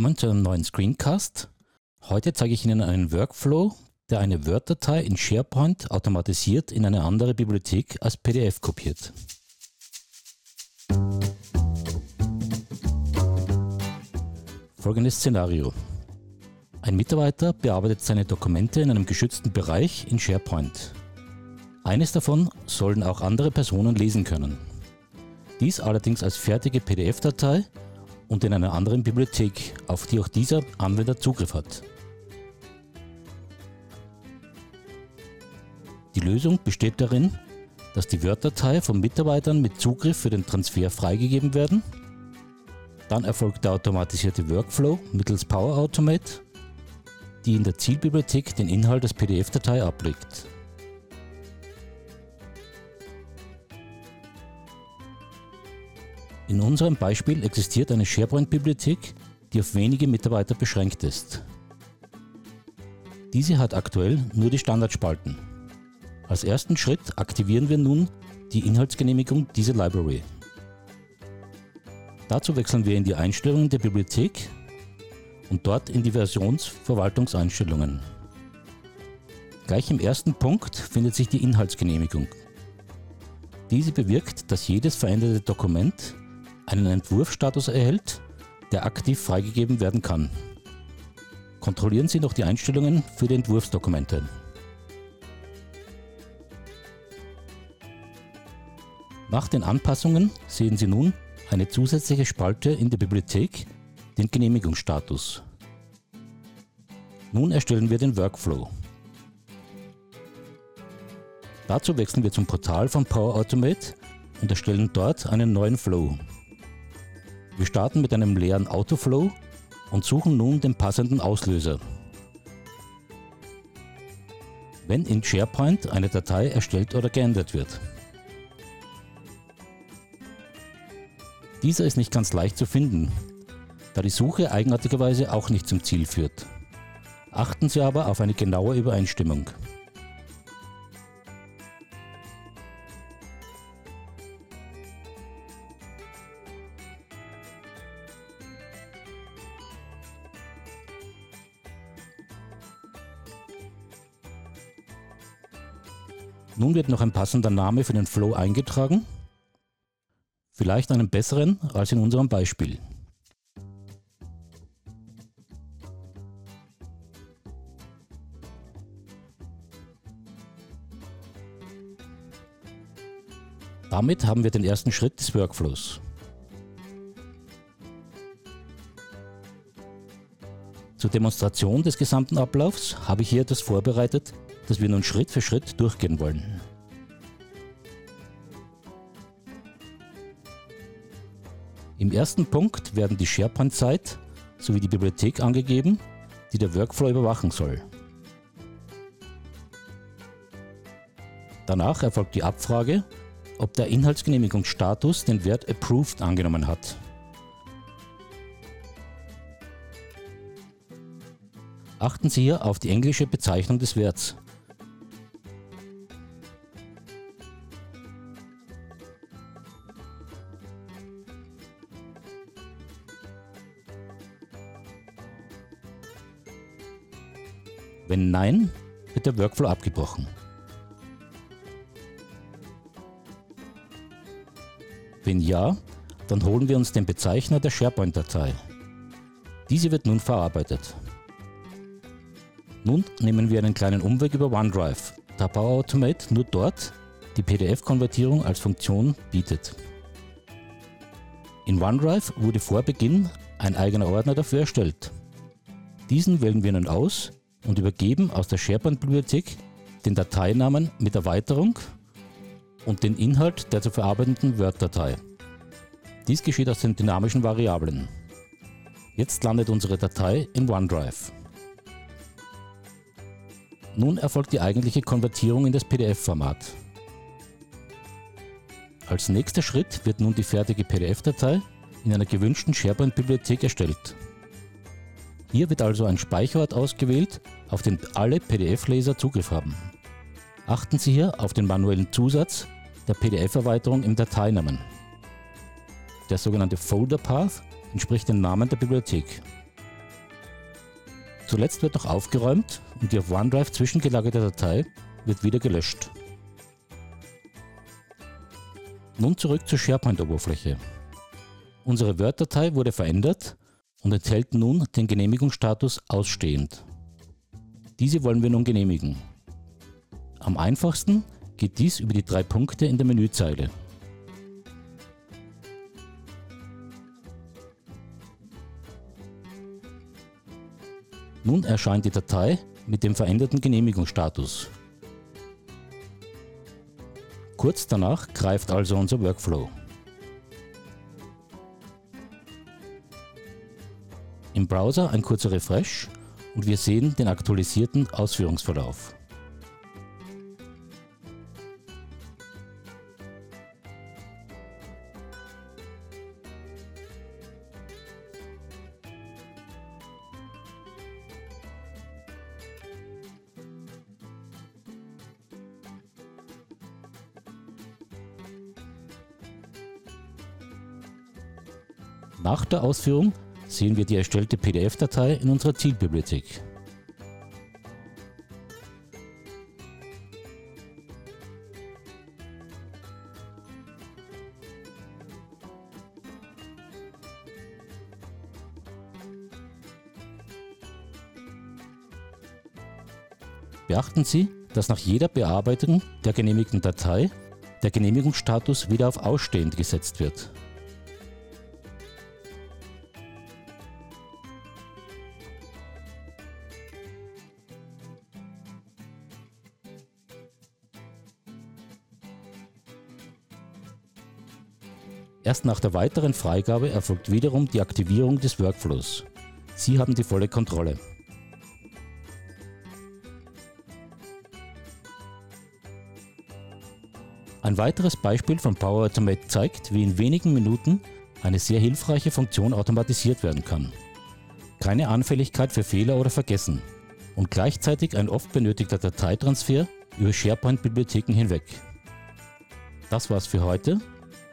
Willkommen zu einem neuen Screencast. Heute zeige ich Ihnen einen Workflow, der eine Word-Datei in SharePoint automatisiert in eine andere Bibliothek als PDF kopiert. Folgendes Szenario. Ein Mitarbeiter bearbeitet seine Dokumente in einem geschützten Bereich in SharePoint. Eines davon sollen auch andere Personen lesen können. Dies allerdings als fertige PDF-Datei und in einer anderen Bibliothek, auf die auch dieser Anwender Zugriff hat. Die Lösung besteht darin, dass die Word-Datei von Mitarbeitern mit Zugriff für den Transfer freigegeben werden. Dann erfolgt der automatisierte Workflow mittels Power Automate, die in der Zielbibliothek den Inhalt des PDF-Datei ablegt. In unserem Beispiel existiert eine SharePoint-Bibliothek, die auf wenige Mitarbeiter beschränkt ist. Diese hat aktuell nur die Standardspalten. Als ersten Schritt aktivieren wir nun die Inhaltsgenehmigung dieser Library. Dazu wechseln wir in die Einstellungen der Bibliothek und dort in die Versionsverwaltungseinstellungen. Gleich im ersten Punkt findet sich die Inhaltsgenehmigung. Diese bewirkt, dass jedes veränderte Dokument einen Entwurfstatus erhält, der aktiv freigegeben werden kann. Kontrollieren Sie noch die Einstellungen für die Entwurfsdokumente. Nach den Anpassungen sehen Sie nun eine zusätzliche Spalte in der Bibliothek, den Genehmigungsstatus. Nun erstellen wir den Workflow. Dazu wechseln wir zum Portal von Power Automate und erstellen dort einen neuen Flow. Wir starten mit einem leeren Autoflow und suchen nun den passenden Auslöser. Wenn in SharePoint eine Datei erstellt oder geändert wird. Dieser ist nicht ganz leicht zu finden, da die Suche eigenartigerweise auch nicht zum Ziel führt. Achten Sie aber auf eine genaue Übereinstimmung. Nun wird noch ein passender Name für den Flow eingetragen. Vielleicht einen besseren als in unserem Beispiel. Damit haben wir den ersten Schritt des Workflows. Zur Demonstration des gesamten Ablaufs habe ich hier etwas vorbereitet, das wir nun Schritt für Schritt durchgehen wollen. Im ersten Punkt werden die SharePoint-Zeit sowie die Bibliothek angegeben, die der Workflow überwachen soll. Danach erfolgt die Abfrage, ob der Inhaltsgenehmigungsstatus den Wert Approved angenommen hat. Achten Sie hier auf die englische Bezeichnung des Werts. Wenn nein, wird der Workflow abgebrochen. Wenn ja, dann holen wir uns den Bezeichner der SharePoint-Datei. Diese wird nun verarbeitet. Nun nehmen wir einen kleinen Umweg über OneDrive, da Power Automate nur dort die PDF-Konvertierung als Funktion bietet. In OneDrive wurde vor Beginn ein eigener Ordner dafür erstellt. Diesen wählen wir nun aus und übergeben aus der SharePoint-Bibliothek den Dateinamen mit Erweiterung und den Inhalt der zu verarbeitenden Word-Datei. Dies geschieht aus den dynamischen Variablen. Jetzt landet unsere Datei in OneDrive. Nun erfolgt die eigentliche Konvertierung in das PDF-Format. Als nächster Schritt wird nun die fertige PDF-Datei in einer gewünschten SharePoint-Bibliothek erstellt. Hier wird also ein Speicherort ausgewählt, auf den alle PDF-Leser Zugriff haben. Achten Sie hier auf den manuellen Zusatz der PDF-Erweiterung im Dateinamen. Der sogenannte Folder Path entspricht dem Namen der Bibliothek. Zuletzt wird noch aufgeräumt und die auf OneDrive zwischengelagerte Datei wird wieder gelöscht. Nun zurück zur SharePoint-Oberfläche. Unsere Word-Datei wurde verändert und enthält nun den Genehmigungsstatus ausstehend. Diese wollen wir nun genehmigen. Am einfachsten geht dies über die drei Punkte in der Menüzeile. Nun erscheint die Datei mit dem veränderten Genehmigungsstatus. Kurz danach greift also unser Workflow. Im Browser ein kurzer Refresh und wir sehen den aktualisierten Ausführungsverlauf. Nach der Ausführung sehen wir die erstellte PDF-Datei in unserer Zielbibliothek. Beachten Sie, dass nach jeder Bearbeitung der genehmigten Datei der Genehmigungsstatus wieder auf Ausstehend gesetzt wird. Erst nach der weiteren Freigabe erfolgt wiederum die Aktivierung des Workflows. Sie haben die volle Kontrolle. Ein weiteres Beispiel von Power Automate zeigt, wie in wenigen Minuten eine sehr hilfreiche Funktion automatisiert werden kann. Keine Anfälligkeit für Fehler oder Vergessen und gleichzeitig ein oft benötigter Dateitransfer über SharePoint-Bibliotheken hinweg. Das war's für heute.